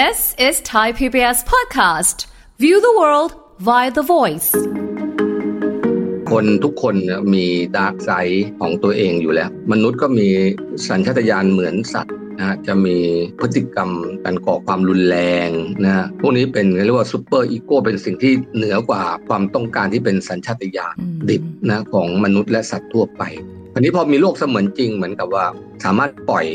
This is Thai PBS podcast. View the world via the voice. คนทุกคนเนี่ยมี dark side ของตัวเองอยู่แล้ว มนุษย์ก็มีสัญชาตญาณเหมือนสัตว์นะฮะจะมีพฤติกรรมการก่อความรุนแรงนะฮะพวกนี้เป็นเรียกว่า superego เป็นสิ่งที่เหนือกว่าความต้องการที่เป็นสัญชาตญาณอืมดิบนะของมนุษย์และสัตว์ทั่วไปอันนี้พอมีโลกเสมือนจริงเหมือนกับว่าสามารถปล่อย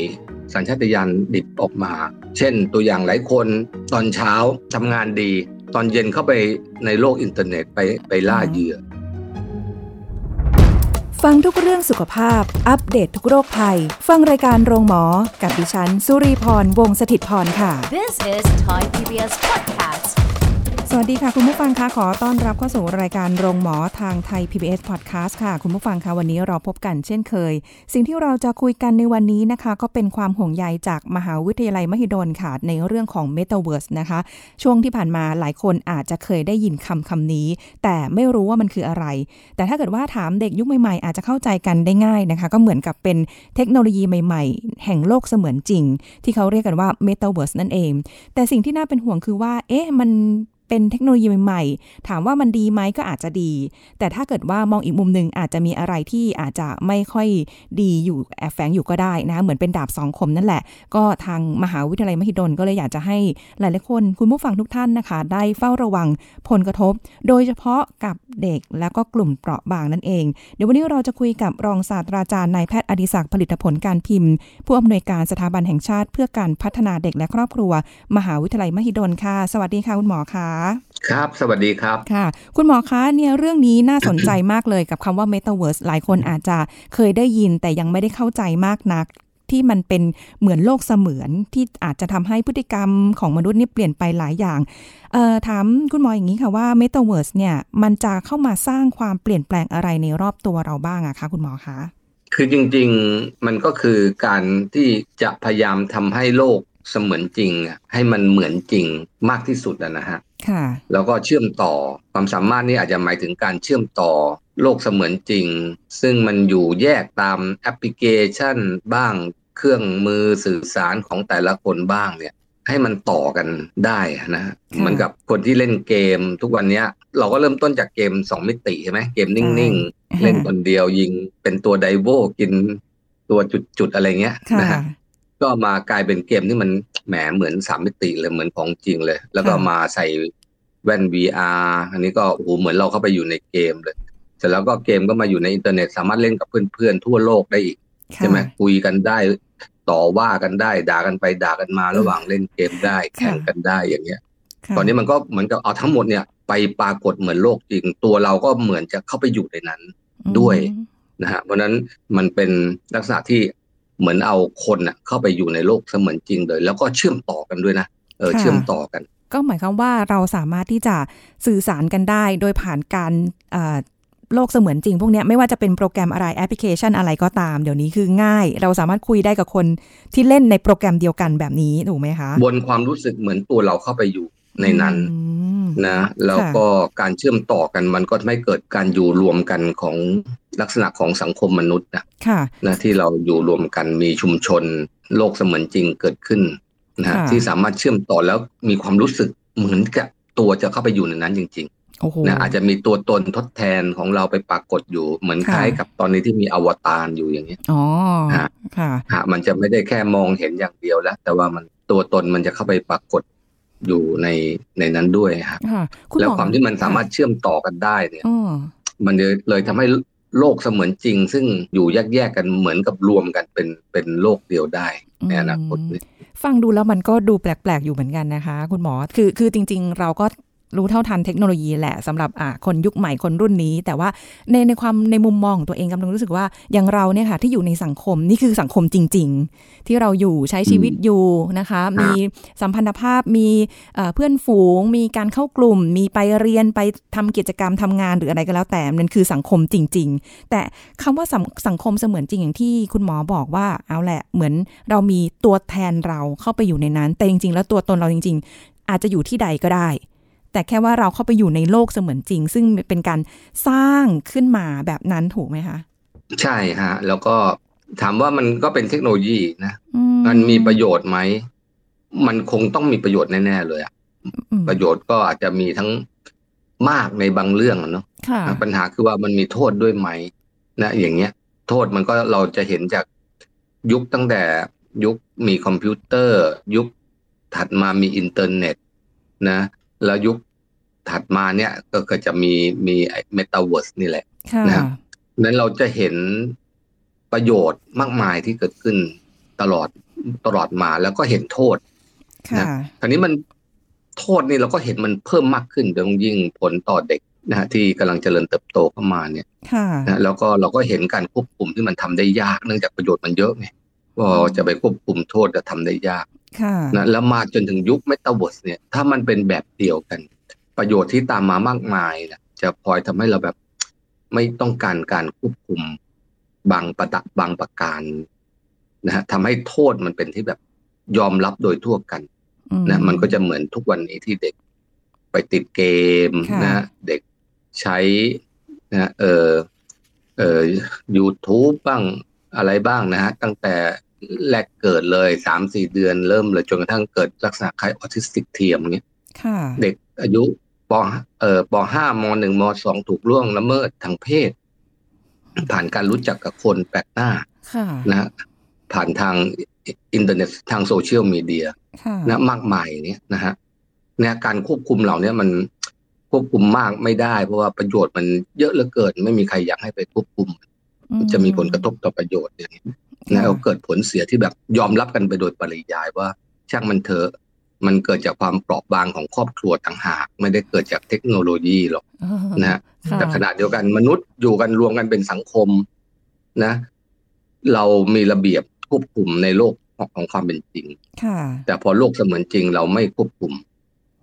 สัญชาตญาณดิบออกมา เช่นตัวอย่างหลายคนตอนเช้าทำงานดี ตอนเย็นเข้าไปในโลกอินเทอร์เน็ตไปไปล่าเหยื่อ ฟังทุกเรื่องสุขภาพ อัปเดตทุกโรคภัย ฟังรายการโรงหมอ กับดิฉัน สุรีพร วงศิตพรค่ะ This is Thai PBS podcast. สวัสดีค่ะ คุณผู้ฟังคะขอต้อนรับเข้าสู่รายการโรงหมอทางไทย PBS Podcast ค่ะ คุณผู้ฟังคะวันนี้เราพบกันเช่นเคย สิ่งที่เราจะคุยกันในวันนี้นะคะ ก็เป็นความห่วงใยจากมหาวิทยาลัยมหิดลค่ะ ในเรื่องของ Metaverse นะคะ ช่วงที่ผ่านมาหลายคนอาจจะเคยได้ยินคำคำนี้ แต่ไม่รู้ว่ามันคืออะไร แต่ถ้าเกิดว่าถามเด็กยุคใหม่ๆ อาจจะเข้าใจกันได้ง่ายนะคะ ก็เหมือนกับเป็นเทคโนโลยีใหม่ ๆ แห่งโลกเสมือนจริง ที่เขาเรียกกันว่า Metaverse นั่นเอง แต่สิ่งที่น่าเป็นห่วงคือว่าเอ๊ะมัน เป็นเทคโนโลยีใหม่ๆ ถามว่ามันดีไหมก็อาจจะดี แต่ถ้าเกิดว่ามองอีกมุมหนึ่งอาจจะมีอะไรที่อาจจะไม่ค่อยดีอยู่แอบแฝงอยู่ก็ได้นะ เหมือนเป็นดาบสองคมนั่นแหละ ก็ทางมหาวิทยาลัยมหิดลก็เลยอยากจะให้หลายๆคน คุณผู้ฟังทุกท่านนะคะ ได้เฝ้าระวังผลกระทบ โดยเฉพาะกับเด็กและก็กลุ่มเปราะบางนั่นเอง เดี๋ยววันนี้เราจะคุยกับรองศาสตราจารย์นายแพทย์อดิศักดิ์ผลิตผลการพิมพ์ ผู้อำนวยการสถาบันแห่งชาติ เพื่อการพัฒนาเด็กและครอบครัว มหาวิทยาลัยมหิดลค่ะ สวัสดีค่ะคุณหมอค่ะครับ สวัสดีครับ ค่ะ คุณหมอคะ เนี่ยเรื่องนี้น่าสนใจมากเลยกับคำว่า Metaverse หลายคนอาจจะเคยได้ยินแต่ยังไม่ได้เข้าใจมากนัก ที่มันเป็นเหมือนโลกเสมือนที่อาจจะทำให้พฤติกรรมของมนุษย์นี่เปลี่ยนไปหลายอย่างเอ่อถามคุณหมออย่างนี้ค่ะว่า Metaverse เนี่ยมันจะเข้ามาสร้างความเปลี่ยนแปลงอะไรในรอบตัวเราบ้างอะคะคุณหมอคะคือจริงๆมันก็คือการที่จะพยายามทำให้โลก เสมือนจริงอะให้มันเหมือนจริงมากที่สุดอะนะฮะค่ะแล้วก็เชื่อมต่อความสามารถนี้อาจจะหมายถึงการเชื่อมต่อโลกเสมือนจริง ซึ่งมันอยู่แยกตามแอปพลิเคชันบ้างเครื่องมือสื่อสารของแต่ละคนบ้างเนี่ยให้มันต่อกันได้นะฮะค่ะเหมือนกับคนที่เล่นเกมทุกวันเนี้ยเราก็เริ่มต้นจากเกมสองมิติใช่ไหมเกมนิ่งๆ เล่นคนเดียวยิงเป็นตัวไดโวกินตัวจุดๆ อะไรเงี้ยค่ะนะฮะ ก็มากลายเป็นเกมที่มันแหมเหมือนสามมิติเลยเหมือนของจริงเลย แล้วก็ค่ะมาใส่แว่น VR อันนี้ก็โอ้โหเหมือนเราเข้าไปอยู่ในเกมเลย เสร็จแล้วก็เกมก็มาอยู่ในอินเทอร์เน็ตสามารถเล่นกับเพื่อนๆทั่วโลกได้อีกค่ะใช่ไหมคุยกันได้ต่อว่ากันได้ ด่ากันไปด่ากันมาระหว่างเล่นเกมได้ แข่งกันได้อย่างเงี้ยค่ะตอนนี้มันก็เหมือนกับเอาทั้งหมดเนี่ย ไปปรากฏเหมือนโลกจริง ตัวเราก็เหมือนจะเข้าไปอยู่ในนั้นด้วยอืมนะฮะเพราะฉะนั้นมันเป็นลักษณะที่ เหมือนเอาคนน่ะเข้าไปอยู่ในโลกเสมือนจริงเลย แล้วก็เชื่อมต่อกันด้วยนะเออค่ะเชื่อมต่อกัน ก็หมายความว่าเราสามารถที่จะสื่อสารกันได้โดยผ่านการเอ่อโลกเสมือนจริงพวกเนี้ยไม่ว่าจะเป็นโปรแกรมอะไรแอปพลิเคชันอะไรก็ตาม เดี๋ยวนี้คือง่าย เราสามารถคุยได้กับคนที่เล่นในโปรแกรมเดียวกันแบบนี้ถูกไหมคะบนความรู้สึกเหมือนตัวเราเข้าไปอยู่ ในนั้นอืมนะแล้วก็การเชื่อมต่อกันมันก็ทำให้เกิดการอยู่รวมกันของลักษณะของสังคมมนุษย์นะค่ะนะที่เราอยู่รวมกันมีชุมชน โลกเสมือนจริงเกิดขึ้นนะฮะค่ะที่สามารถเชื่อมต่อแล้วมีความรู้สึกเหมือนกับตัวจะเข้าไปอยู่ในนั้นจริงๆโอ้โหนะอาจจะมีตัวตนทดแทนของเราไปปรากฏอยู่เหมือนค่ะคล้ายกับตอนนี้ที่มีอวตารอยู่อย่างนี้ยอ๋อฮะค่ะฮะมันจะไม่ได้แค่มองเห็นอย่างเดียวแล้ว แต่ว่ามันตัวตนมันจะเข้าไปปรากฏ อยู่ในในนั้นด้วยฮะค่ะคุณหแล้วมอความที่มันสามารถเชื่อมต่อกันได้เนี่ยอ๋อมันเลยเลยทำให้โลกเสมือนจริง ซึ่งอยู่แยกๆกันเหมือนกับรวมกันเป็นเป็นโลกเดียวได้ในอนาคตนี้ฟังดูแล้วมันก็ดูแปลกๆอยู่เหมือนกันนะคะ คุณหมอคือคือจริง ๆ เราก็ รู้เท่าทันเทคโนโลยีแหละสำหรับอ่าคนยุคใหม่คนรุ่นนี้ แต่ว่าในในความในมุมมองของตัวเองกำลังรู้สึกว่าอย่างเราเนี่ยค่ะ ที่อยู่ในสังคมนี่คือสังคมจริง ๆ ที่เราอยู่ใช้ชีวิตอยู่นะคะ มีสัมพันธภาพมีเพื่อนฝูง มีการเข้ากลุ่ม มีไปเรียนไปทำกิจกรรมทำงานหรืออะไรก็แล้วแต่มันคือสังคมจริง ๆ แต่คำว่าสสังคมเสมือนจริงอย่างที่คุณหมอบอกว่าเอาแหละเหมือนเรามีตัวแทนเราเข้าไปอยู่ในนั้น แต่จริง ๆ แล้วตัวตนเราจริง ๆ อาจจะอยู่ที่ใดก็ได้ แต่แค่ว่าเราเข้าไปอยู่ในโลกเสมือนจริง ซึ่งเป็นการสร้างขึ้นมาแบบนั้นถูกไหมคะ ใช่ฮะ แล้วก็ถามว่ามันก็เป็นเทคโนโลยีนะอืมันมีประโยชน์ไหม มันคงต้องมีประโยชน์แน่ๆเลยอะอืมประโยชน์ก็อาจจะมีทั้งมากในบางเรื่องอะเนาะค่ะปัญหาคือว่ามันมีโทษด้วยไหม นะอย่างเงี้ย โทษมันก็เราจะเห็นจากยุคตั้งแต่ยุคมีคอมพิวเตอร์ ยุคถัดมามีอินเทอร์เน็ต นะ แล้วยุคถัดมาเนี่ยก็ก็จะมีมีเมตาเวิร์สนี่แหละค่ะนะครับนั้นเราจะเห็นประโยชน์มากมายที่เกิดขึ้นตลอดตลอดมาแล้วก็เห็นโทษค่ะคราวนี้มันโทษนี่เราก็เห็นมันเพิ่มมากขึ้นโดยเฉพาะยิ่งผลต่อเด็กนะฮะที่กำลังเจริญเติบโตเข้ามาเนี่ยค่ะนะแล้วก็เราก็เห็นการควบคุมที่มันทำได้ยากเนื่องจากประโยชน์มันเยอะไง ก็จะไปควบคุมโทษจะทำได้ยากค่ะนะแล้วมาจนถึงยุคเมตาเวิร์สเนี่ย ถ้ามันเป็นแบบเดียวกัน ประโยชน์ที่ตามมามากมายนะจะพลอยทำให้เราแบบไม่ต้องการการควบคุมบางประตะบางประการนะฮะทำให้โทษมันเป็นที่แบบยอมรับโดยทั่วกันอืนะมันก็จะเหมือนทุกวันนี้ที่เด็กไปติดเกมค่ะนะเด็กใช้นะเออเออ YouTube บ้างอะไรบ้างนะฮะตั้งแต่ แรกเกิดเลยสามสี่เดือนเริ่มเลยจนกระทั่งเกิดลักษณะคล้ายออทิสติกเทียมเนี้ยค่ะเด็กอายุปเอ่อปห้ามหนึ่งมสองถูกล่วงละเมิดทางเพศ ผ่านการรู้จักกับคนแปลกหน้าค่ะนะฮะผ่านทางอินเทอร์เน็ตทางโซเชียลมีเดียค่ะนะมากมายเนี่ยนะฮะเนี่ยการควบคุมเหล่านี้มันควบคุมมากไม่ได้ เพราะว่าประโยชน์มันเยอะเหลือเกิน ไม่มีใครอยากให้ไปควบคุมอืจะมีผลกระทบต่อประโยชน์อย่างนี้นะ แล้วเกิดผลเสียที่แบบยอมรับกันไปโดยปริยายว่า ช่างมันเถอะมันเกิดจากความเปราะบางของครอบครัวต่างหาก ไม่ได้เกิดจากเทคโนโลยีหรอกเออนะฮะค่ะแต่ขณะเดียวกันมนุษย์อยู่กันรวมกันเป็นสังคมนะ เรามีระเบียบควบคุมในโลกของความเป็นจริงค่ะแต่พอโลกเสมือนจริงเราไม่ควบคุม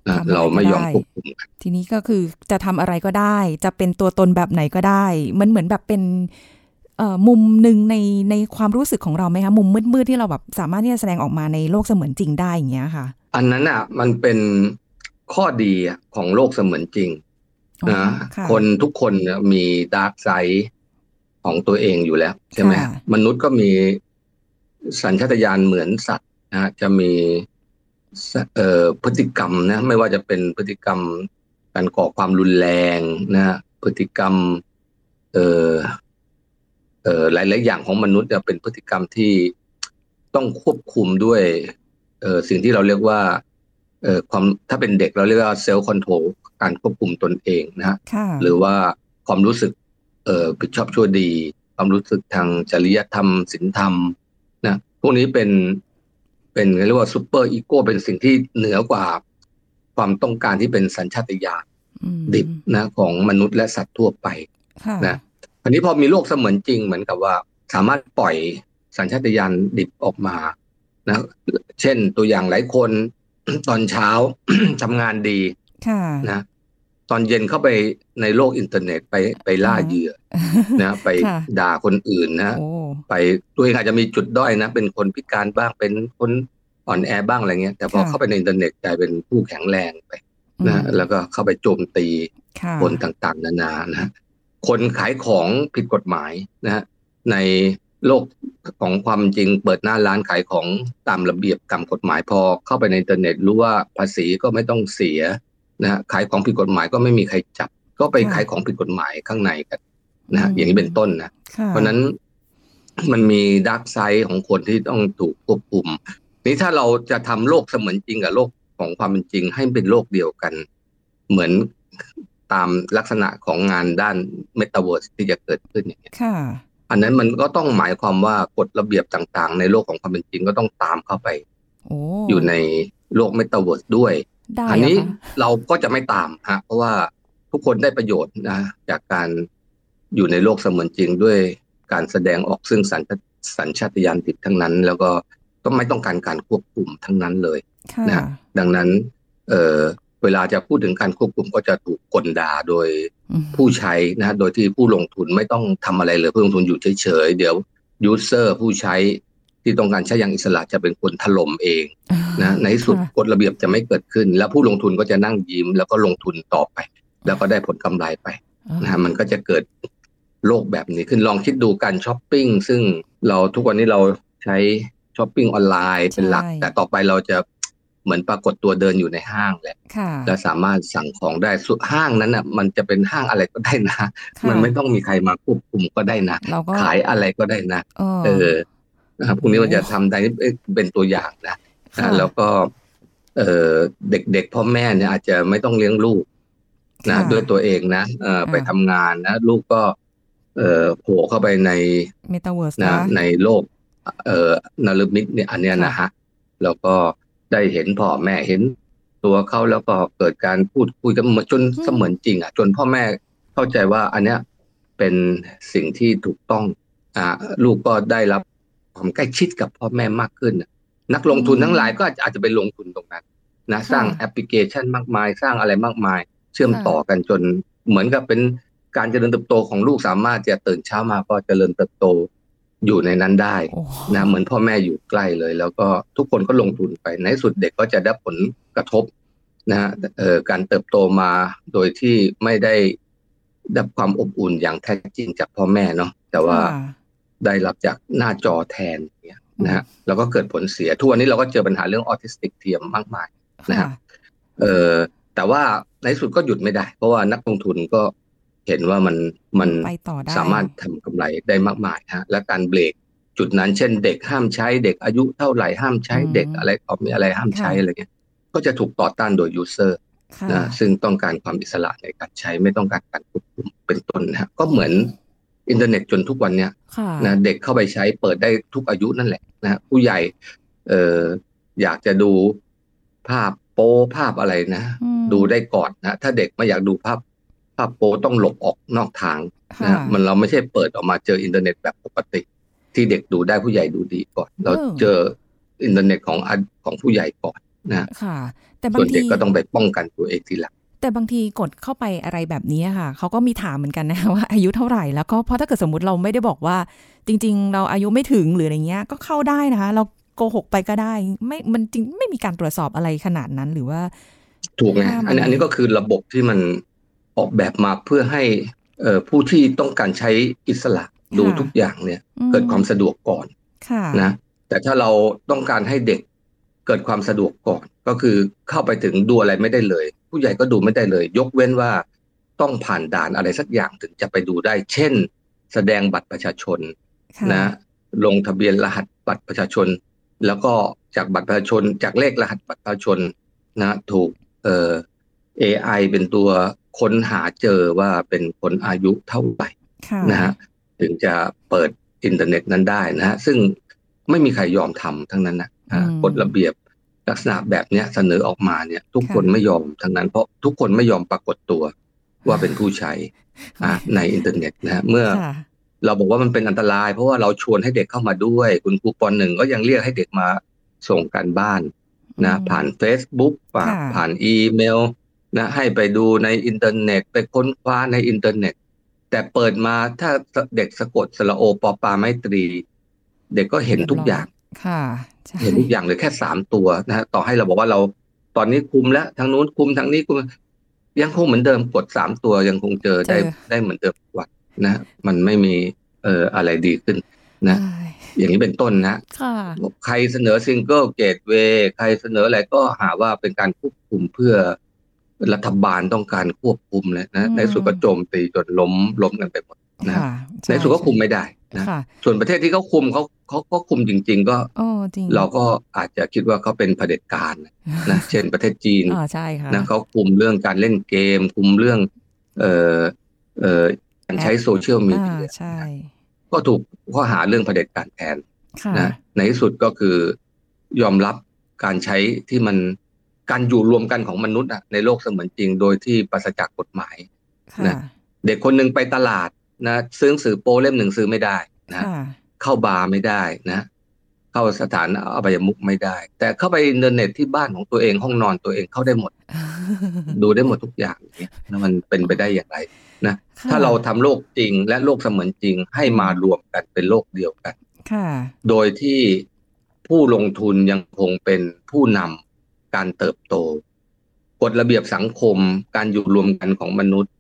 นะทำอะไรเราไม่ยอมก็ได้ควบคุมกันทีนี้ก็คือจะทำอะไรก็ได้ จะเป็นตัวตนแบบไหนก็ได้ มันเหมือนแบบเป็นเอ่อ มุมหนึ่งในในความรู้สึกของเราไหมคะ มุมมืดๆที่เราแบบสามารถที่จะแสดงออกมาในโลกเสมือนจริงได้อย่างเงี้ยค่ะ อันนั้นอะมันเป็นข้อดีอะของโลกเสมือนจริงอ๋อนะค่ะคนทุกคนเนี่ยมีดาร์กไซด์ของตัวเองอยู่แล้วใช่ไหมค่ะมนุษย์ก็มีสัญชาตญาณเหมือนสัตว์นะฮะจะมีสเอ่อพฤติกรรมนะไม่ว่าจะเป็นพฤติกรรมการก่อความรุนแรงนะฮะพฤติกรรมเอ่อเอ่อ หลาย ๆ อย่างของมนุษย์จะเป็นพฤติกรรมที่ต้องควบคุมด้วยเอ่อสิ่งที่เราเรียกว่าเอ่อความถ้าเป็นเด็กเราเรียกว่า self-control การควบคุมตนเองนะฮะค่ะหรือว่าความรู้สึกเอ่อผิดชอบชั่วดี ความรู้สึกทางจริยธรรมศีลธรรมนะพวกนี้เป็นเป็นเรียกว่า superego เป็นสิ่งที่เหนือกว่าความต้องการที่เป็นสัญชาตญาณอืมดิบนะของมนุษย์และสัตว์ทั่วไปค่ะนะ อันนี้พอมีโลกเสมือนจริงเหมือนกับว่า สามารถปล่อยสัญชาตญาณดิบออกมานะเช่นตัวอย่างหลายคนตอนเช้าทำงานดีค่ะนะตอนเย็นเข้าไปในโลกอินเทอร์เน็ตไปไปล่าเหยื่อนะไปค่ะด่าคนอื่นนะโอ้ไปตัวเองอาจจะมีจุดด้อยนะ เป็นคนพิการบ้างเป็นคนอ่อนแอบ้างอะไรเงี้ย แต่พอเข้าไปในอินเทอร์เน็ตกลายเป็นผู้แข็งแรงไปนะอืมแล้วก็เข้าไปโจมตีค่ะคนต่างๆ นานานะฮะ คนขายของผิดกฎหมายนะฮะในโลกของความจริงเปิดหน้าร้านขายของตามระเบียบตามกฎหมายพอเข้าไปในอินเทอร์เน็ตรู้ว่าภาษีก็ไม่ต้องเสียนะฮะขายของผิดกฎหมายก็ไม่มีใครจับ ก็ไปขายของผิดกฎหมายข้างในกันนะฮะอย่างนี้เป็นต้นนะค่ะเพราะฉะนั้นมันมี dark side ของคนที่ต้องถูกควบคุม นี้ถ้าเราจะทำโลกเสมือนจริงกับโลกของความเป็นจริงให้เป็นโลกเดียวกัน เหมือน ตามลักษณะของงานด้านเมตาเวิร์สที่จะเกิดขึ้นอย่างเงี้ยค่ะอันนั้นมันก็ต้องหมายความว่ากฎระเบียบต่างๆ ในโลกของความเป็นจริงก็ต้องตามเข้าไปโอ้อยู่ในโลกเมตาเวิร์สด้วยได้อันนี้เหรอคะเราก็จะไม่ตามฮะเพราะว่าทุกคนได้ประโยชน์นะจากการอยู่ในโลกเสมือนจริงด้วยการแสดงออกซึ่งสัญชาสัญชาตญาณดิบทั้งนั้น แล้วก็ก็ไม่ต้องการการควบคุมทั้งนั้นเลยค่ะนะดังนั้น เออ เวลาจะพูดถึงการควบคุมก็จะถูกกลด่าโดยอืมผู้ใช้นะโดยที่ผู้ลงทุนไม่ต้องทำอะไรเลยผู้ลงทุนอยู่เฉยๆเดี๋ยวยูเซอร์ผู้ใช้ที่ต้องการใช้อย่างอิสระจะเป็นคนถล่มเองนะในที่สุดค่ะกฎระเบียบจะไม่เกิดขึ้น แล้วผู้ลงทุนก็จะนั่งยิ้มแล้วก็ลงทุนต่อไป แล้วก็ได้ผลกำไรไปนะฮะมันก็จะเกิดโลกแบบนี้ขึ้นลองคิดดูการช้อปปิ้งซึ่งเราทุกวันนี้เราใช้ช้อปปิ้งออนไลน์เป็นหลักใช่แต่ต่อไปเราจะ เหมือนปรากฏตัวเดินอยู่ในห้างแหละค่ะและสามารถสั่งของได้สุดห้างนั้นน่ะมันจะเป็นห้างอะไรก็ได้นะค่ะมันไม่ต้องมีใครมาควบคุมก็ได้นะเราก็ขายอะไรก็ได้นะเออเออนะครับพวกนี้มันจะทำได้เอ้ยเป็นตัวอย่างนะค่ะนะแล้วก็ เออเด็กๆพ่อแม่เนี่ยอาจจะไม่ต้องเลี้ยงลูกนะค่ะด้วยตัวเองนะเออไปอ่าทำงานนะ ลูกก็ เออโผล่เข้าไปในเมตาเวิร์สนะนะในโลก เอ่อนฤมิตเนี่ย อันเนี้ยนะฮะแล้วก็ ได้เห็นพ่อแม่เห็น ตัวเขาแล้วก็เกิดการพูดคุยกันเหมือนจนเสมือนจริง อะ จนพ่อแม่เข้าใจว่าอันเนี้ยเป็นสิ่งที่ถูกต้องอ่าลูกก็ได้รับความใกล้ชิดกับพ่อแม่มากขึ้นน่ะนักลงทุนทั้งหลายก็อาจจะไปลงทุนตรงนั้นนะสร้างแอปพลิเคชันมากมาย สร้างอะไรมากมาย เชื่อมต่อกันจนเหมือนกับเป็นการเจริญเติบโตของลูกสามารถจะตื่นเช้ามาก็เจริญเติบโต อยู่ในนั้นได้โอ้นะเหมือนพ่อแม่อยู่ใกล้เลย แล้วก็ทุกคนก็ลงทุนไปในที่สุดเด็กก็จะได้ผลกระทบนะฮะเอ่อการเติบโตมาโดยที่ไม่ได้ได้รับความอบอุ่นอย่างแท้จริงจากพ่อแม่เนาะแต่ว่าค่ะได้รับจากหน้าจอแทนเนี่ยนะฮะแล้วก็เกิดผลเสียทุกวันนี้เราก็เจอปัญหาเรื่องออทิสติกเทียมมากมายนะฮะค่ะเออแต่ว่าในที่สุดก็หยุดไม่ได้ เพราะว่านักลงทุนก็ เห็นว่ามันมันไปต่อได้สามารถทำกำไรได้มากมายฮะและการเบรกจุดนั้นเช่นเด็กห้ามใช้เด็กอายุเท่าไหร่ห้ามใช้อืมเด็กอะไรออกมีอะไรห้ามใช้ค่ะอะไรเงี้ยก็จะถูกต่อต้านโดย user ค่ะนะซึ่งต้องการความอิสระในการใช้ไม่ต้องการการควบคุมเป็นต้นนะฮะก็เหมือนอินเทอร์เน็ตจนทุกวันเนี้ยค่ะนะเด็กเข้าไปใช้เปิดได้ทุกอายุนั่นแหละนะฮะผู้ใหญ่เอ่ออยากจะดูภาพโป๊ภาพอะไรนะอืมดูได้ก่อนนะถ้าเด็กไม่อยากดูภาพ ภาพโป๊ต้องหลบออกนอกทางนะค่ะฮะมันเราไม่ใช่เปิดออกมาเจออินเทอร์เน็ตแบบปกติ ที่เด็กดูได้ผู้ใหญ่ดูดีก่อน เราเออเจออินเทอร์เน็ตของอันของผู้ใหญ่ก่อนนะค่ะ แต่บางส่วนทีเด็กก็ต้องไปป้องกันตัวเองทีหลังแต่บางทีกดเข้าไปอะไรแบบนี้ค่ะเขาก็มีถามเหมือนกันนะว่าอายุเท่าไหร่แล้วก็เพราะถ้าเกิดสมมติเราไม่ได้บอกว่า จริง ๆ เราอายุไม่ถึงหรืออะไรเงี้ย ก็เข้าได้นะคะ เราโกหกไปก็ได้ ไม่มันจริงไม่มีการตรวจสอบอะไรขนาดนั้นหรือว่า ถูกไงห้ามอันนี้อะไรอันนี้ก็คือระบบที่มัน ออกแบบมาเพื่อให้เอ่อผู้ที่ต้องการใช้อิสระดูทุกอย่างเนี่ยอืมเกิดความสะดวกก่อนค่ะนะแต่ถ้าเราต้องการให้เด็กเกิดความสะดวกก่อน ก็คือเข้าไปถึงดูอะไรไม่ได้เลย ผู้ใหญ่ก็ดูไม่ได้เลย ยกเว้นว่าต้องผ่านด่านอะไรสักอย่างถึงจะไปดูได้ เช่น แสดงบัตรประชาชนค่ะนะลงทะเบียนรหัสบัตรประชาชน แล้วก็จากบัตรประชาชน จากเลขรหัสบัตรประชาชนนะถูกเอ่อ AI เป็นตัว ค้นหาเจอว่าเป็นคนอายุเท่าไหร่ค่ะนะฮะถึงจะเปิดอินเทอร์เน็ตนั้นได้นะฮะซึ่งไม่มีใครยอมทำทั้งนั้นนะอ่ากฎระเบียบลักษณะแบบเนี้ยเสนอออกมาเนี่ย ทุกคนไม่ยอมทั้งนั้นเพราะทุกคนไม่ยอมปรากฏตัวว่าเป็นผู้ใช้อ่าในอินเทอร์เน็ตนะฮะเมื่อค่ะเราบอกว่ามันเป็นอันตราย เพราะว่าเราชวนให้เด็กเข้ามาด้วย คุณครูปอหนึ่งก็ยังเรียกให้เด็กมาส่งการบ้านนะอืมผ่าน Facebook ผ่านค่ะผ่านอีเมล นะให้ไปดูในอินเทอร์เน็ต ไปค้นคว้าในอินเทอร์เน็ต แต่เปิดมาถ้าเด็กสะกดสระโอปอปลาไม้ตรี เด็กก็เห็นทุกอย่างค่ะใช่เห็นทุกอย่างเลยแค่สามตัวนะฮะต่อให้เราบอกว่าเราตอนนี้คุมแล้วทางนู้นคุมทางนี้คุมยังคงเหมือนเดิมกดสามตัวยังคงเจอได้เจอได้เหมือนเดิมทุกวันนะฮะมันไม่มีเอ่ออะไรดีขึ้นนะใช่อย่างนี้เป็นต้นนะค่ะใครเสนอ single gateway ใครเสนออะไรก็หาว่าเป็นการควบคุมเพื่อ รัฐบาลต้องการควบคุมเลยนะอืมในสุดก็โจมตีจนล้มล้มกันไปหมดนะค่ะในสุดก็คุมไม่ได้นะค่ะส่วนประเทศที่เขาคุมเขาเขาก็คุมจริง ๆ ก็โอ้จริงเราก็อาจจะคิดว่าเขาเป็นเผด็จการนะเช่นประเทศจีนอ่าใช่ค่ะนะเขาคุมเรื่องการเล่นเกม คุมเรื่อง เอ่อเอ่อการใช้โซเชียลมีอ่าเดียใช่ก็ถูกข้อหาเรื่องเผด็จการแทนค่ะนะในที่สุดก็คือยอมรับการใช้ที่มัน การอยู่รวมกันของมนุษย์อะในโลกเสมือนจริง โดยที่ปราศจากกฎหมายค่ะนะเด็กคนหนึ่งไปตลาดนะซื้อหนังสือโปเล่มหนึ่งซื้อไม่ได้นะค่ะเข้าบาร์ไม่ได้นะ เข้าสถานอบายมุขไม่ได้ แต่เข้าไปอินเทอร์เน็ตที่บ้านของตัวเองห้องนอนตัวเองเข้าได้หมด ดูได้หมดทุกอย่างอย่างเงี้ยแล้วมันเป็นไปได้อย่างไรนะค่ะถ้าเราทำโลกจริงและโลกเสมือนจริงให้มารวมกันเป็นโลกเดียวกันค่ะโดยที่ผู้ลงทุนยังคงเป็นผู้นำ การเติบโต กฎระเบียบสังคม การอยู่รวมกันของมนุษย์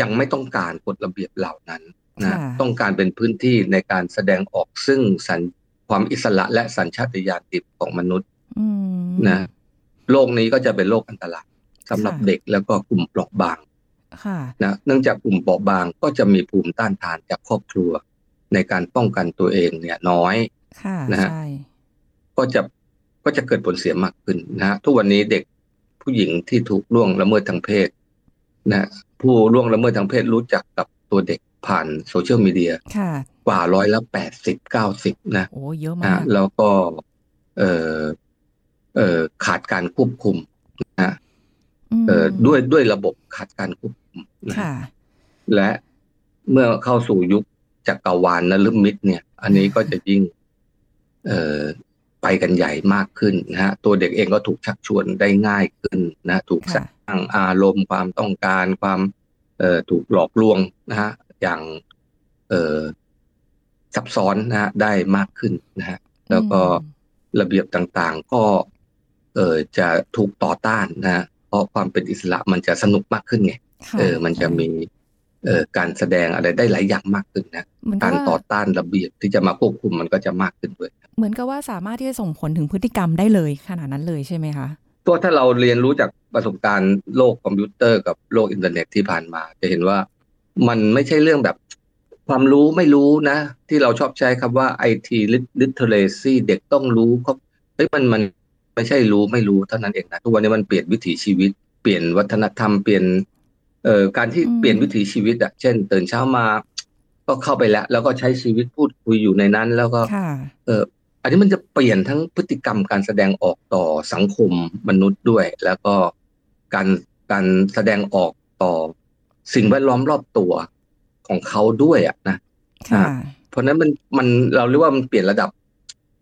ยังไม่ต้องการกฎระเบียบเหล่านั้นนะค่ะต้องการเป็นพื้นที่ในการแสดงออกซึ่งสัญความอิสระและสัญชาตญาณดิบของมนุษย์อืมนะโรคนี้ก็จะเป็นโรคอันตรายสำหรับค่ะเด็กแล้วก็กลุ่มเปราะบางค่ะนะเนื่องจากกลุ่มเปราะบางก็จะมีภูมิต้านทานจากครอบครัว ในการป้องกันตัวเองเนี่ยน้อยค่ะนะฮะใช่ก็จะ ก็จะเกิดผลเสียมากขึ้นนะฮะทุกวันนี้เด็กผู้หญิงที่ถูกล่วงละเมิดทางเพศนะผู้ล่วงละเมิดทางเพศรู้จักกับตัวเด็กผ่านโซเชียลมีเดียค่ะกว่าร้อยละแปดสิบเก้าสิบนะโอ้เยอะนะมากแล้วก็เอ่อเอ่อขาดการควบคุมนะมเอ่อด้วยด้วยระบบขาดการควบคุมนะค่ะและเมื่อเข้าสู่ยุคจักรวาลนฤมิตเนี่ย อันนี้ก็จะยิ่ง เอ่อ ไปกันใหญ่มากขึ้นนะฮะตัวเด็กเองก็ถูกชักชวนได้ง่ายขึ้นนะถูกสค่ะร้างอารมณ์ความต้องการความเอ่อถูกหลอกลวงนะฮะอย่างเอ่อซับซ้อนนะฮะได้มากขึ้นนะฮะแล้วก็อืมระเบียบต่างๆ ก็เออจะถูกต่อต้านนะฮะเพราะความเป็นอิสระมันจะสนุกมากขึ้นไงค่ะเออมันจะมีเอ่อ การแสดงอะไรได้หลายอย่างมากขึ้นนะเหมือนกับการต่อว่าต้านระเบียบที่จะมาควบคุมมันก็จะมากขึ้นด้วย เหมือนกับว่าสามารถที่จะส่งผลถึงพฤติกรรมได้เลยขนาดนั้นเลยใช่ไหมคะตัวถ้าเราเรียนรู้จากประสบการณ์โลกคอมพิวเตอร์กับโลกอินเทอร์เน็ตที่ผ่านมา จะเห็นว่ามันไม่ใช่เรื่องแบบความรู้ไม่รู้นะ ที่เราชอบใช้คำว่า IT literacy เด็กต้องรู้เขาเฮ้ยมันมันไม่ใช่รู้ไม่รู้เท่านั้นเองนะทุกวันนี้มันเปลี่ยนวิถีชีวิตเปลี่ยนวัฒนธรรมเปลี่ยน เอ่อการที่อืมเปลี่ยนวิถีชีวิตอะเช่น ตื่นเช้ามา ก็เข้าไปแล้ว แล้วก็ใช้ชีวิตพูดคุยอยู่ในนั้น แล้วก็ค่ะเอออันนี้มันจะเปลี่ยนทั้งพฤติกรรมการแสดงออกต่อสังคมมนุษย์ด้วย แล้วก็การการแสดงออกต่อสิ่งแวดล้อมรอบตัวของเขาด้วยอะนะค่ะเพราะฉะนั้นมันมันเราเรียกว่ามันเปลี่ยนระดับ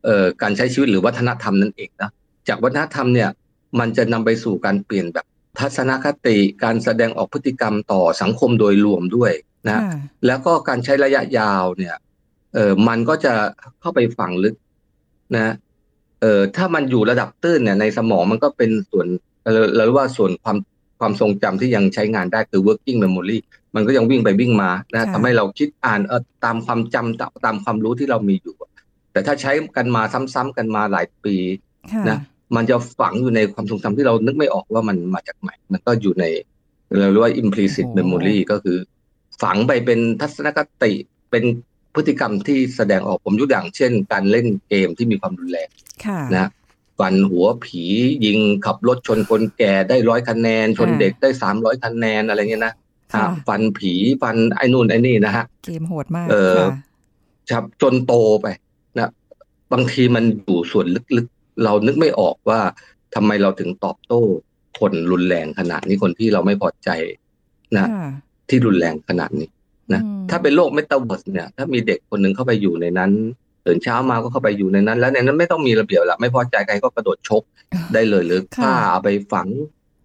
เอ่อการใช้ชีวิตหรือวัฒนธรรมนั่นเองนะจากวัฒนธรรมเนี่ย มันจะนำไปสู่การเปลี่ยนแบบ ทัศนคติการแสดงออกพฤติกรรมต่อสังคมโดยรวมด้วยนะค่ะแล้วก็การใช้ระยะยาวเนี่ยเออมันก็จะเข้าไปฝังลึกนะเออถ้ามันอยู่ระดับตื้นเนี่ยในสมองมันก็เป็นส่วนเราเราเรียกว่าส่วนความความทรงจำที่ยังใช้งานได้คือ working memory มันก็ยังวิ่งไปวิ่งมานะค่ะทำให้เราคิดอ่านเออตามความจำตามตามความรู้ที่เรามีอยู่ แต่ถ้าใช้กันมาซ้ำๆกันมาหลายปีค่ะนะ มันจะฝังอยู่ในความทรงจำที่เรานึกไม่ออกว่ามันมาจากไหน มันก็อยู่ในเราเรียกว่า implicit โอ้ memory ก็คือ ฝังไปเป็นทัศนคติเป็นพฤติกรรมที่แสดงออกผมยกอย่างเช่น การเล่นเกมที่มีความรุนแรงค่ะนะฟันหัวผียิงขับรถชนคนแก่ได้ร้อยคะแนน ชนอ่าเด็กได้สามร้อยคะแนนอะไรเงี้ยนะค่ะอ่าฟันผีฟันไอ้นู่นไอ้นี่นะฮะเกมโหดมากเออค่ะครับจนโตไปนะบางทีมันอยู่ส่วนลึกๆ เรานึกไม่ออกว่าทำไมเราถึงตอบโต้คนรุนแรงขนาดนี้คนที่เราไม่พอใจนะค่ะที่รุนแรงขนาดนี้นะอืมถ้าเป็นโลกเมตาเวิร์สเนี่ย ถ้ามีเด็กคนหนึ่งเข้าไปอยู่ในนั้นตื่นเช้ามาก็เข้าไปอยู่ในนั้น แล้วในนั้นไม่ต้องมีระเบียบละไม่พอใจใครก็กระโดดชกได้เลยหรือค่ะฆ่าเอาไปฝัง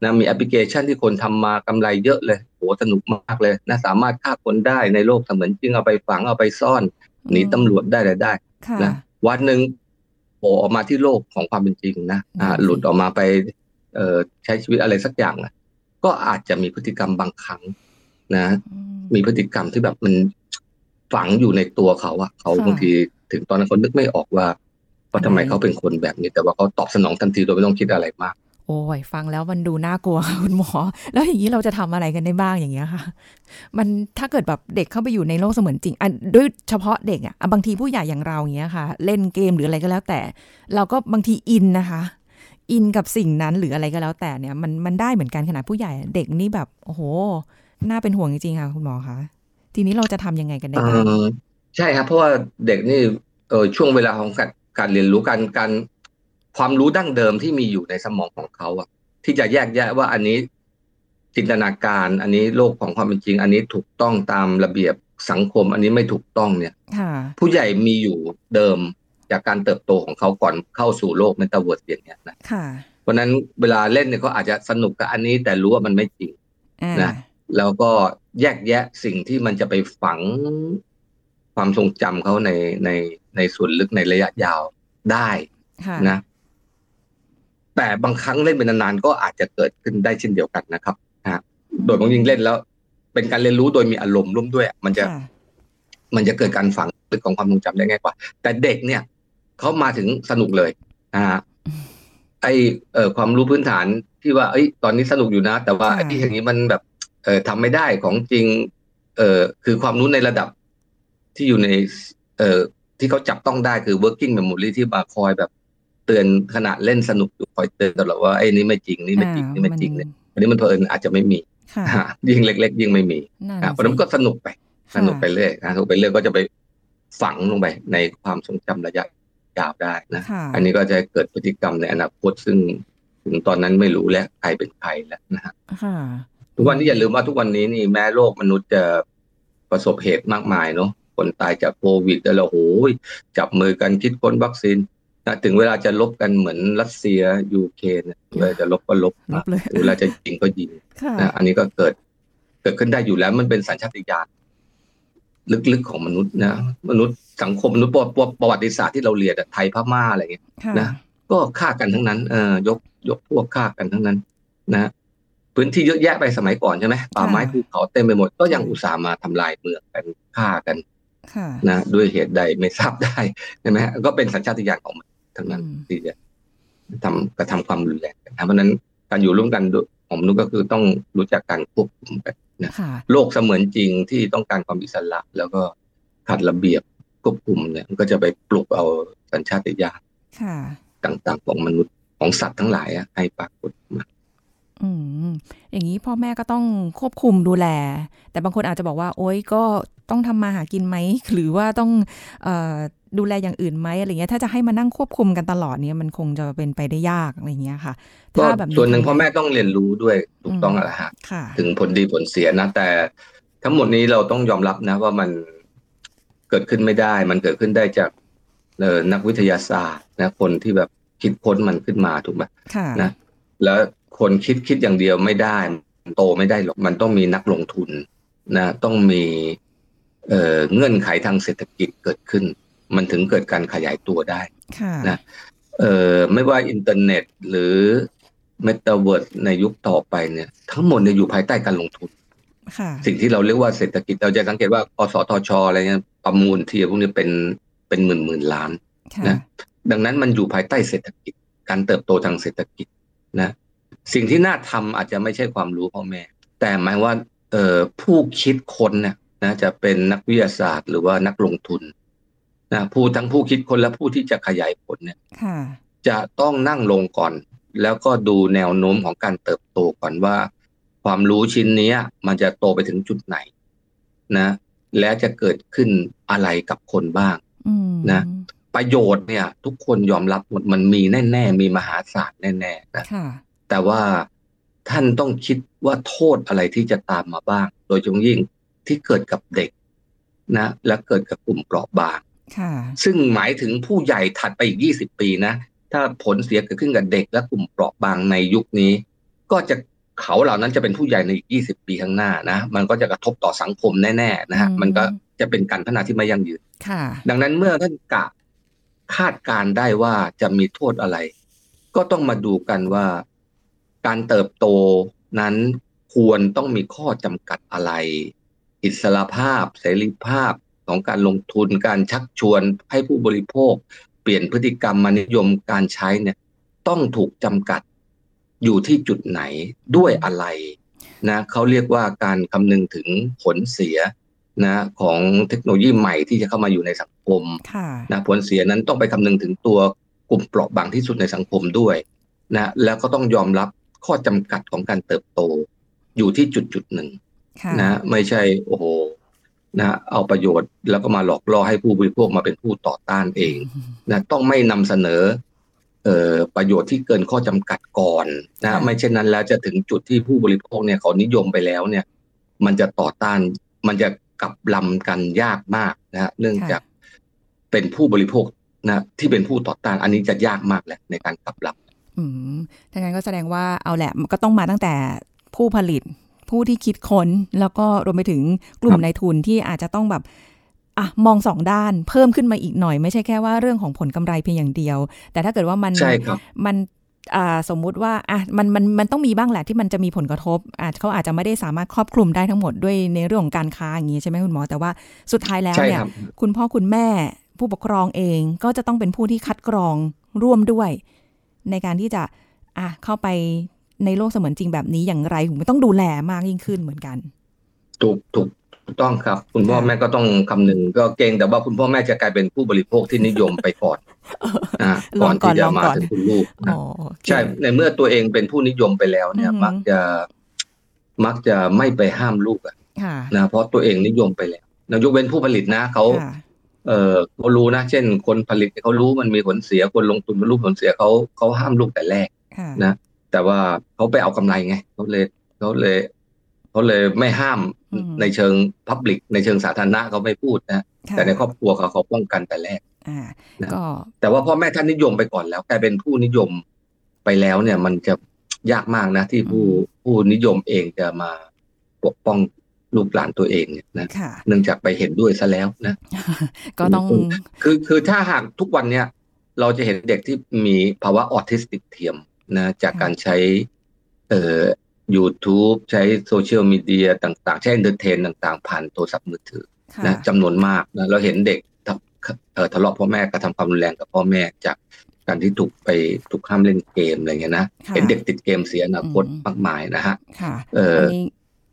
นะมีแอปพลิเคชันที่คนทำมากำไรเยอะเลยโหสนุกมากเลยนะสามารถฆ่าคนได้ในโลกเสมือนจริงเอาไปฝังเอาไปซ่อนหนีตำรวจได้อะไรได้ค่ะนะวันหนึ่ง โผล่ออกมาที่โลกของความเป็นจริงนะอ่านั่นสิหลุดออกมาไปเอ่อใช้ชีวิตอะไรสักอย่างนะก็อาจจะมีพฤติกรรมบางครั้ง นะอืมมีพฤติกรรมที่แบบมันฝังอยู่ในตัวเขาอะเขาค่ะบางทีถึงตอนนั้นเขานึกไม่ออกว่าว่าทำไมทำไมเขาเป็นคนแบบนี้ แต่ว่าเขาตอบสนองทันทีโดยไม่ต้องคิดอะไรมากโอ้ยฟังแล้วมันดูน่ากลัวคุณหมอ แล้วอย่างนี้เราจะทำอะไรกันได้บ้างอย่างเงี้ยค่ะ มันถ้าเกิดแบบเด็กเข้าไปอยู่ในโลกเสมือนจริงอันด้วยเฉพาะเด็กอะบางทีผู้ใหญ่อย่างเราอย่างเงี้ยค่ะ เล่นเกมหรืออะไรก็แล้วแต่ เราก็บางทีอินนะคะอินกับสิ่งนั้นหรืออะไรก็แล้วแต่เนี่ยมันมันได้เหมือนกันขนาดผู้ใหญ่เด็กนี่แบบโอ้โหน่าเป็นห่วงจริงๆค่ะคุณหมอคะทีนี้เราจะทำยังไงกันได้บ้างใช่ครับเพราะว่าเด็กนี่เออช่วงเวลาของการการเรียนรู้การการ ความรู้ดั้งเดิมที่มีอยู่ในสมองของเขาอะที่จะแยกแยะว่าอันนี้จินตนาการ อันนี้โลกของความเป็นจริง อันนี้ถูกต้องตามระเบียบสังคม อันนี้ไม่ถูกต้องเนี่ยค่ะผู้ใหญ่มีอยู่เดิมจากการเติบโตของเขาก่อนเข้าสู่โลกเมตาเวิร์สอย่างเงี้ยนะค่ะเพราะฉะนั้นเวลาเล่นเนี่ยเขาอาจจะสนุกกับอันนี้แต่รู้ว่ามันไม่จริงอ่านะแล้วก็แยกแยะสิ่งที่มันจะไปฝังความทรงจำเขาในในในส่วนลึกในระยะยาวได้ค่ะนะ แต่บางครั้งเล่นเป็นนานๆก็อาจจะเกิดขึ้นได้เช่นเดียวกันนะครับนะฮะโดยบางยิ่งเล่นแล้ว เป็นการเรียนรู้โดยมีอารมณ์ร่วมด้วยอะมันจะค่ะมันจะเกิดการฝังลึกของความทรงจำได้ง่ายกว่า แต่เด็กเนี่ยเขามาถึงสนุกเลยนะฮะไอเอ่อความรู้พื้นฐานที่ว่าเอ้ยตอนนี้สนุกอยู่นะ แต่ว่าค่ะไอ้ที่อย่างนี้มันแบบเอ่อทำไม่ได้ของจริง เอ่อคือความรู้ในระดับที่อยู่ใน เอ่อที่เขาจับต้องได้คือ working memory ที่มาคอยแบบ เตือนขณะเล่นสนุกอยู่คอยเตือนตลอดว่าไอ้นี่ไม่จริงนี่ไม่จริงนี่ไม่จริงเนี่ยอันนี้มันเพลินอาจจะไม่มีค่ะฮะยิ่งเล็ก ๆ ยิ่งไม่มีนั่นอะเพราะฉะนั้นก็สนุกไปค่ะสนุกไปเรื่อยนะสนุกไปเรื่อยก็จะไปฝังลงไปในความทรงจำระยะยาวได้นะค่ะอันนี้ก็จะเกิดพฤติกรรมในอนาคตซึ่งถึงตอนนั้นไม่รู้แล้วใครเป็นใครแล้วนะฮะค่ะทุกวันนี้อย่าลืมว่าทุกวันนี้นี่แม้โลกมนุษย์จะประสบเหตุมากมายเนาะคนตายจากโควิดแล้วเราโหยจับมือกันคิดค้นวัคซีน นะถึงเวลาจะลบกันเหมือนรัสเซียยูเครนเนี่ยเวลาจะลบก็ลบลบเลยเวลาจะยิงก็ยิงค่ะนะอันนี้ก็เกิด เกิดขึ้นได้อยู่แล้วมันเป็นสัญชาตญาณลึกๆของมนุษย์นะ มนุษย์สังคมมนุษย์ประประประวัติศาสตร์ที่เราเรียนอะไทยพม่าอะไรเงี้ยค่ะนะก็ฆ่ากันทั้งนั้นเออยกยกพวกฆ่ากันทั้งนั้น นะพื้นที่เยอะแยะไปสมัยก่อนใช่ไหมป่าไม้ภูเขาเต็มไปหมดก็ยังอุตส่าห์มาทำลายเมืองกันฆ่ากันค่ะนะด้วยเหตุใดไม่ทราบได้ใช่ไหมฮะก็เป็นสัญชาตญาณของมัน ทั้งนั้นอืมที่จะทำกระทำความรุนแรงกันนะเพราะฉะนั้นการอยู่ร่วมกันของมนุษย์ก็คือต้องรู้จักการควบคุมกันค่ะโลกเสมือนจริงที่ต้องการความอิสระ แล้วก็ขัดระเบียบควบคุมเนี่ยมันก็จะไปปลุกเอาสัญชาตญาณค่ะต่างๆของมนุษย์ของสัตว์ทั้งหลายอะให้ปรากฏมาอืมอย่างนี้พ่อแม่ก็ต้องควบคุมดูแล แต่บางคนอาจจะบอกว่า โอ๊ยก็ต้องทำมาหากินไหม หรือว่าต้องเอ่อ ดูแลอย่างอื่นไหมอะไรเงี้ยถ้าจะให้มานั่งควบคุมกันตลอดเนี่ยมันคงจะเป็นไปได้ยากอะไรเงี้ยค่ะก็ถ้าแบบส่วนหนึ่งทำพ่อแม่ต้องเรียนรู้ด้วยถูกต้องอะฮะค่ะถึงผลดีผลเสียนะ แต่ทั้งหมดนี้เราต้องยอมรับนะ ว่ามันเกิดขึ้นไม่ได้ มันเกิดขึ้นได้จากเอ่อนักวิทยาศาสตร์นะ คนที่แบบคิดค้นมันขึ้นมาถูกไหมค่ะนะ แล้วคนคิดคิดอย่างเดียวไม่ได้มันโตไม่ได้หรอกมันต้องมีนักลงทุนนะ ต้องมีเอ่อเงื่อนไขทางเศรษฐกิจเกิดขึ้น มันถึงเกิดการขยายตัวได้ค่ะนะเอ่อไม่ว่าอินเทอร์เน็ตหรือเมตาเวิร์ดในยุคต่อไปเนี่ย ทั้งหมดเนี่ยอยู่ภายใต้การลงทุนค่ะสิ่งที่เราเรียกว่าเศรษฐกิจเราจะสังเกตว่ากสทชอะไรเงี้ยประมูลทีพวกนี้เป็นเป็นหมื่นหมื่นล้านค่ะนะดังนั้นมันอยู่ภายใต้เศรษฐกิจ การเติบโตทางเศรษฐกิจนะ สิ่งที่น่าทำอาจจะไม่ใช่ความรู้พ่อแม่ แต่หมายว่าเอ่อผู้คิดคนเนี่ยนะจะเป็นนักวิทยาศาสตร์ หรือว่านักลงทุน นะผู้ทั้งผู้คิดคนและผู้ที่จะขยายผลเนี่ยค่ะจะต้องนั่งลงก่อน แล้วก็ดูแนวโน้มของการเติบโตก่อนว่า ความรู้ชิ้นเนี้ยมันจะโตไปถึงจุดไหน นะ และจะเกิดขึ้นอะไรกับคนบ้างอืมนะประโยชน์เนี่ย ทุกคนยอมรับหมดมันมีแน่ ๆ มีมหาศาลแน่ๆนะค่ะแต่ว่าท่านต้องคิดว่าโทษอะไรที่จะตามมาบ้าง โดยเฉพาะยิ่งที่เกิดกับเด็กนะ และเกิดกับกลุ่มเปราะบางค่ะ ซึ่งหมายถึงผู้ใหญ่ถัดไปอีก 20 ปีนะ ถ้าผลเสียเกิดขึ้นกับเด็กและกลุ่มเปราะบางในยุคนี้ ก็จะเขาเหล่านั้นจะเป็นผู้ใหญ่ในอีก 20 ปีข้างหน้านะ มันก็จะกระทบต่อสังคมแน่ๆนะฮะอืมมันก็จะเป็นการพัฒนาที่ไม่ยั่งยืนค่ะดังนั้นเมื่อท่านกะคาดการณ์ได้ว่าจะมีโทษอะไร ก็ต้องมาดูกันว่า การเติบโตนั้นควรต้องมีข้อจำกัดอะไร อิสรภาพ เสรีภาพ ของการลงทุนการชักชวนให้ผู้บริโภค เปลี่ยนพฤติกรรมมานิยมการใช้เนี่ยต้องถูกจำกัดอยู่ที่จุดไหนด้วยอะไรนะเขาเรียกว่าการคำนึงถึงผลเสียนะของเทคโนโลยีใหม่ที่จะเข้ามาอยู่ในสังคมค่ะนะผลเสียนั้นต้องไปคำนึงถึงตัวกลุ่มเปราะบางที่สุดในสังคมด้วยนะแล้วก็ต้องยอมรับข้อจำกัดของการเติบโต อยู่ที่จุดจุดหนึ่งค่ะนะไม่ใช่โอ้โห นะเอาประโยชน์แล้วก็มาหลอกล่อให้ผู้บริโภคมาเป็นผู้ต่อต้านเองนะต้องไม่นำเสนอเอ่อประโยชน์ที่เกินข้อจำกัดก่อนนะไม่เช่นนั้นแล้วจะถึงจุดที่ผู้บริโภคเนี่ยเขานิยมไปแล้วเนี่ย มันจะต่อต้านมันจะกลับลำกันยากมากนะฮะเนื่องจากเป็นผู้บริโภคนะที่เป็นผู้ต่อต้านอันนี้จะยากมากแหละในการกลับลำอืมถ้างั้นก็แสดงว่าเอาแหละมันก็ต้องมาตั้งแต่ผู้ผลิต ผู้ที่คิดค้น แล้วก็รวมไปถึงกลุ่คมรับนายทุนที่อาจจะต้องแบบอะมองสองด้านเพิ่มขึ้นมาอีกหน่อย ไม่ใช่แค่ว่าเรื่องของผลกำไรเพียงอย่างเดียว แต่ถ้าเกิดว่ามันใช่ครับมันอ่าสมมุติว่าอะมันมันมันต้องมีบ้างแหละที่มันจะมีผลกระทบอาจเขาอาจจะไม่ได้สามารถครอบคลุมได้ทั้งหมดด้วยในเรื่องของการค้าอย่างนี้ใช่ไหมคุณหมอแต่ว่าสุดท้ายแล้วใช่เนี่ยครับคุณพ่อคุณแม่ผู้ปกครองเองก็จะต้องเป็นผู้ที่คัดกรองร่วมด้วย ในการที่จะอะเข้าไป ในโลกเสมือนจริงแบบนี้อย่างไรผมต้องดูแลมากยิ่งขึ้นเหมือนกัน ถูกถูกถูกต้องครับ คุณพ่อแม่ก็ต้องคำนึงก็เกรงแต่ว่าคุณพ่อแม่จะกลายเป็นผู้บริโภคที่นิยมไปก่อนนะลก่ออนงก่อนที่จะลองมาก่อนถึงคุณลูกนะอ๋อโอเคใช่ในเมื่อตัวเองเป็นผู้นิยมไปแล้วเนี่ยอือฮึมักจะมักจะไม่ไปห้ามลูกอะค่ะนะเพราะตัวเองนิยมไปแล้วนะยกเว้นผู้ผลิตนะเขาค่ะเออเขารู้นะ เช่น คนผลิตเขารู้มันมีผลเสียคนลงทุนมันรู้ผลเสียเขาเขาห้ามลูกแต่แรกค่ะนะ แต่ว่าเขาไปเอากำไรไงเขาเลยเขาเลยเขาเลยไม่ห้ามอืมในเชิงพับลิกในเชิงสาธารณะเขาไม่พูดนะค่ะแต่ในครอบครัวเขาเขาป้องกันแต่แรกอ่านะก็แต่ว่าพ่อแม่ท่านนิยมไปก่อนแล้วกลายเป็นผู้นิยมไปแล้วเนี่ย มันจะยากมากนะ ที่ผู้ผู้นิยมเองจะมาปกป้องลูกหลานตัวเองเนี่ยนะค่ะเนื่องจากไปเห็นด้วยซะแล้วนะ ก็ต้องคือคือถ้าหากทุกวันเนี่ย เราจะเห็นเด็กที่มีภาวะออทิสติกเทียม นะจากการใช้เอ่อ YouTube ใช้โซเชียลมีเดียต่างๆ ใช้ entertain ต่างๆ ผ่านโทรศัพท์มือถือค่ะนะจำนวนมากนะเราเห็นเด็กทำเอ่อทะเลาะพ่อแม่กระทำความรุนแรงกับพ่อแม่จากการที่ถูกไปถูกห้ามเล่นเกมอะไรเงี้ยนะค่ะเห็นเด็กติดเกมเสียอนาคตอืมมากมายนะฮะค่ะเอ่ออันนี้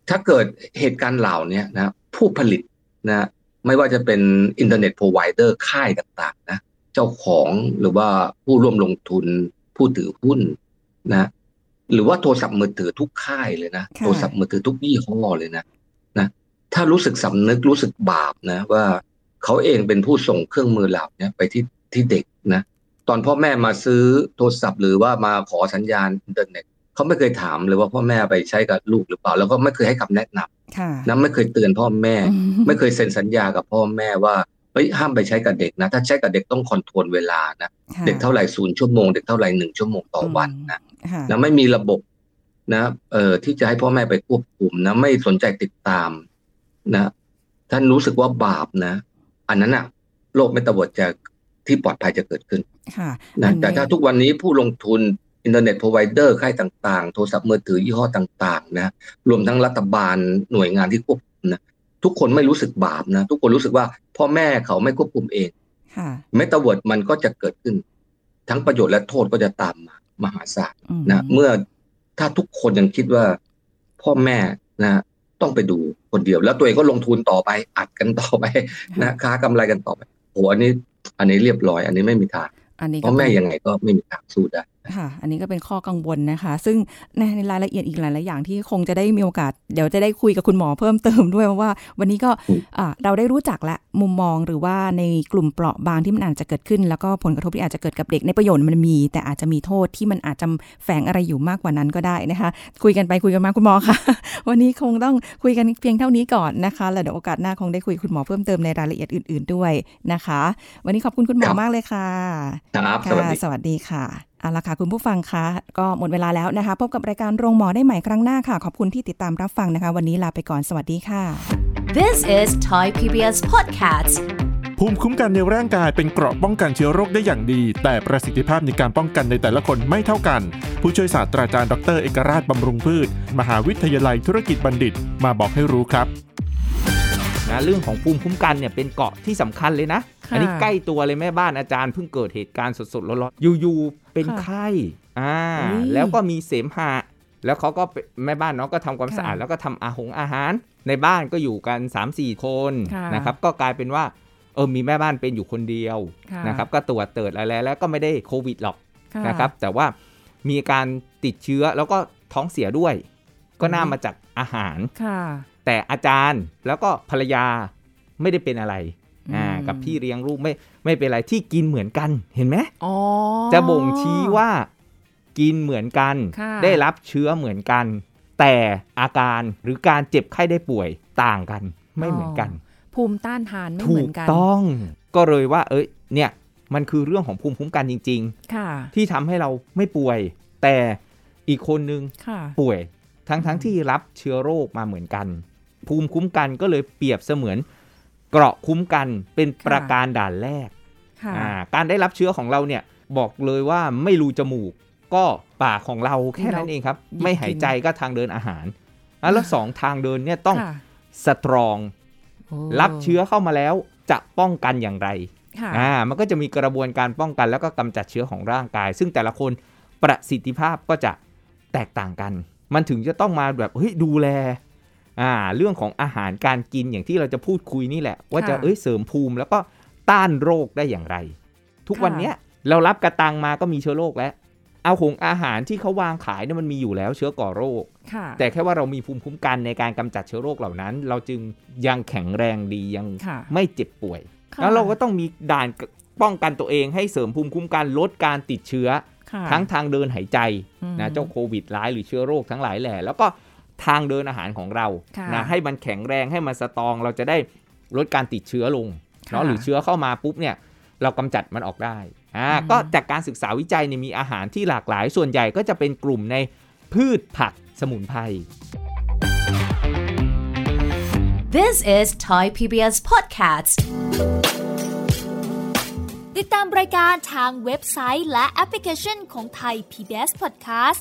ถ้าเกิดเหตุการณ์เหล่านี้นะผู้ผลิตนะไม่ว่าจะเป็น internet provider ค่ายต่างๆนะเจ้าของหรือว่าผู้ร่วมลงทุนผู้ถือหุ้น นะหรือว่าโทรศัพท์มือถือทุกค่ายเลยนะค่ะโทรศัพท์มือถือทุกยี่ห้อเลยนะนะถ้ารู้สึกสำนึกรู้สึกบาปนะ ว่าเขาเองเป็นผู้ส่งเครื่องมือเหล่านี้ไปที่ที่เด็กนะตอนพ่อแม่มาซื้อโทรศัพท์หรือว่ามาขอสัญญาณอินเทอร์เน็ตเขาไม่เคยถามเลยว่าพ่อแม่ไปใช้กับลูกหรือเปล่า แล้วก็ไม่เคยให้คำแนะนำค่ะนะไม่เคยเตือนพ่อแม่อืไม่เคยเซ็นสัญญากับพ่อแม่ว่าเฮ้ยห้ามไปใช้กับเด็กนะ ถ้าใช้กับเด็กต้อง control เวลานะค่ะเด็กเท่าไหร่ศูนย์ชั่วโมงเด็กเท่าไหร่หนึ่งชั่วโมงต่อวันนะค่ะ นะไม่มีระบบนะเอ่อที่จะให้พ่อแม่ไปควบคุมนะไม่สนใจติดตามนะท่านรู้สึกว่าบาปนะ อันนั้นอะโลกไม่ตะวันจะที่ปลอดภัยจะเกิดขึ้นค่ะนะอันนี้แต่ถ้าทุกวันนี้ผู้ลงทุนอินเทอร์เน็ตพรอไวเดอร์ค่ายต่าง ๆ โทรศัพท์มือถือยี่ห้อต่าง ๆ นะ รวมทั้งรัฐบาลหน่วยงานที่ควบคุมนะทุกคนไม่รู้สึกบาปนะ ทุกคนรู้สึกว่าพ่อแม่เขาไม่ควบคุมเองค่ะเมตาเวิร์ดมันก็จะเกิดขึ้น ทั้งประโยชน์และโทษก็จะตามมา มหาศาลอืมนะเมื่อถ้าทุกคนยังคิดว่าพ่อแม่นะต้องไปดูคนเดียว แล้วตัวเองก็ลงทุนต่อไปอัดกันต่อไปนะค้ากำไรกันต่อไปโหอันนี้ อันนี้เรียบร้อย อันนี้ไม่มีทางอันนี้เพก็ราะแม่เป็นยังไงก็ไม่มีทางสู้ได้ ค่ะ อันนี้ก็เป็นข้อกังวลนะคะ ซึ่งในในรายละเอียดอีกหลายๆอย่างที่คงจะได้มีโอกาส เดี๋ยวจะได้คุยกับคุณหมอเพิ่มเติมด้วยเพราะว่า วันนี้ก็อืมอ่าเราได้รู้จักและมุมมองหรือว่าในกลุ่มเปราะบางที่มันอาจจะเกิดขึ้น แล้วก็ผลกระทบที่อาจจะเกิดกับเด็กในประโยชน์มันมี แต่อาจจะมีโทษที่มันอาจจะแฝงอะไรอยู่มากกว่านั้นก็ได้นะคะ คุยกันไปคุยกันมาคุณหมอค่ะวันนี้คงต้องคุยกันเพียงเท่านี้ก่อนนะคะแล้วเดี๋ยวโอกาสหน้าคงได้คุยกับคุณหมอเพิ่มเติมในรายละเอียดอื่น ๆด้วยนะคะ วันนี้ขอบคุณคุณหมอครับมากเลยค่ะครับสวัสดีค่ะสวัสดีค่ะ เอาละค่ะ คุณผู้ฟังคะก็หมดเวลาแล้วนะคะ พบกับรายการโรงหมอได้ใหม่ครั้งหน้าค่ะ ขอบคุณที่ติดตามรับฟังนะคะ วันนี้ลาไปก่อนสวัสดีค่ะ This is Thai PBS Podcast ภูมิคุ้มกันในร่างกายเป็นเกราะป้องกันเชื้อโรคได้อย่างดี แต่ประสิทธิภาพในการป้องกันในแต่ละคนไม่เท่ากัน ผู้ช่วยศาสตราจารย์ดรเอกราชบำรุงพืช มหาวิทยาลัยธุรกิจบัณฑิต มาบอกให้รู้ครับนะเรื่องของภูมิคุ้มกันเนี่ยเป็นเกราะที่สำคัญเลยนะค่ะอันนี้ใกล้ตัวเลยแม่บ้านอาจารย์เพิ่งเกิดเหตุการณ์สดๆร้อนๆอยู่ๆ เป็นค่ะไข้อ่าอุ๊ยแล้วก็มีเสมหะ แล้วเขาก็เป็นแม่บ้านเนาะก็ทำความค่ะสะอาดแล้วก็ทำอาหงอาหาร ในบ้านก็อยู่กัน 3-4 คนค่ะนะครับ ก็กลายเป็นว่าเออมีแม่บ้านเป็นอยู่คนเดียวค่ะนะครับ ก็ตรวจเติดอะไรแล้วก็ไม่ได้โควิดหรอกค่ะนะครับ แต่ว่ามีการติดเชื้อแล้วก็ท้องเสียด้วย ก็น่ามาจากอาหารค่ะแต่อาจารย์แล้วก็ภรรยาไม่ได้เป็นอะไร อ่าอืมกับพี่เลี้ยงลูกไม่ไม่เป็นอะไรที่กินเหมือนกันเห็นไหมอ๋อจะบ่งชี้ว่ากินเหมือนกันค่ะได้รับเชื้อเหมือนกัน แต่อาการหรือการเจ็บไข้ได้ป่วยต่างกันไม่เหมือนกัน ภูมิต้านทานไม่เหถูมือกนกันต้อง ก็เลยว่า เอ้ยเนี่ยมันคือเรื่องของภูมิคุ้มกันจริงค่ะๆที่ทำให้เราไม่ป่วย แต่อีกคนนึงค่ะป่วย ทั้งทั้งที่รับเชื้อโรคมาเหมือนกัน ภูมิคุ้มกันก็เลยเปรียบเสมือน เกราะคุ้มกันเป็นประการด่านแรกค่ะอ่าการได้รับเชื้อของเราเนี่ยบอกเลยว่าไม่รูจมูกก็ปากของเราแค่นั้นเองครับหยิบไม่หายใจก็ทางเดินอาหารอะแล้วสองทางเดินเนี่ยต้องค่ะสตรองโอ้รับเชื้อเข้ามาแล้วจะป้องกันอย่างไรค่ะอ่ามันก็จะมีกระบวนการป้องกันแล้วก็กำจัดเชื้อของร่างกาย ซึ่งแต่ละคนประสิทธิภาพก็จะแตกต่างกัน มันถึงจะต้องมาแบบเฮ้ยดูแล อ่าเรื่องของอาหารการกินอย่างที่เราจะพูดคุยนี่แหละ ว่าจะค่ะเอ้ยเสริมภูมิแล้วก็ต้านโรคได้อย่างไร ทุกวันเนี้ยเรารับกระตังมาก็มีเชื้อโรคแล้ว เอาหงอาหารที่เขาวางขายเนี่ยมันมีอยู่แล้วเชื้อก่อโรคค่ะแต่แค่ว่าเรามีภูมิคุ้มกันในการกำจัดเชื้อโรคเหล่านั้น เราจึงยังแข็งแรงดียังค่ะไม่เจ็บป่วยค่ะแล้วเราก็ต้องมีด่านป้องกันตัวเองให้เสริมภูมิคุ้มกันลดการติดเชื้อค่ะทั้งทางเดินหายใจอืมนะเจ้าโควิดร้ายหรือเชื้อโรคทั้งหลายแหล่แล้วก็ ทางเดินอาหารของเราค่ะนะให้มันแข็งแรงให้มันสตรอง เราจะได้ลดการติดเชื้อลงเนาะค่ะหรือเชื้อเข้ามาปุ๊บเนี่ยเรากำจัดมันออกได้อ่าอืมก็จากการศึกษาวิจัยเนี่ยมีอาหารที่หลากหลาย ส่วนใหญ่ก็จะเป็นกลุ่มในพืชผักสมุนไพร This is Thai PBS Podcast. ติดตามรายการทางเว็บไซต์และแอปพลิเคชันของไทย PBS Podcast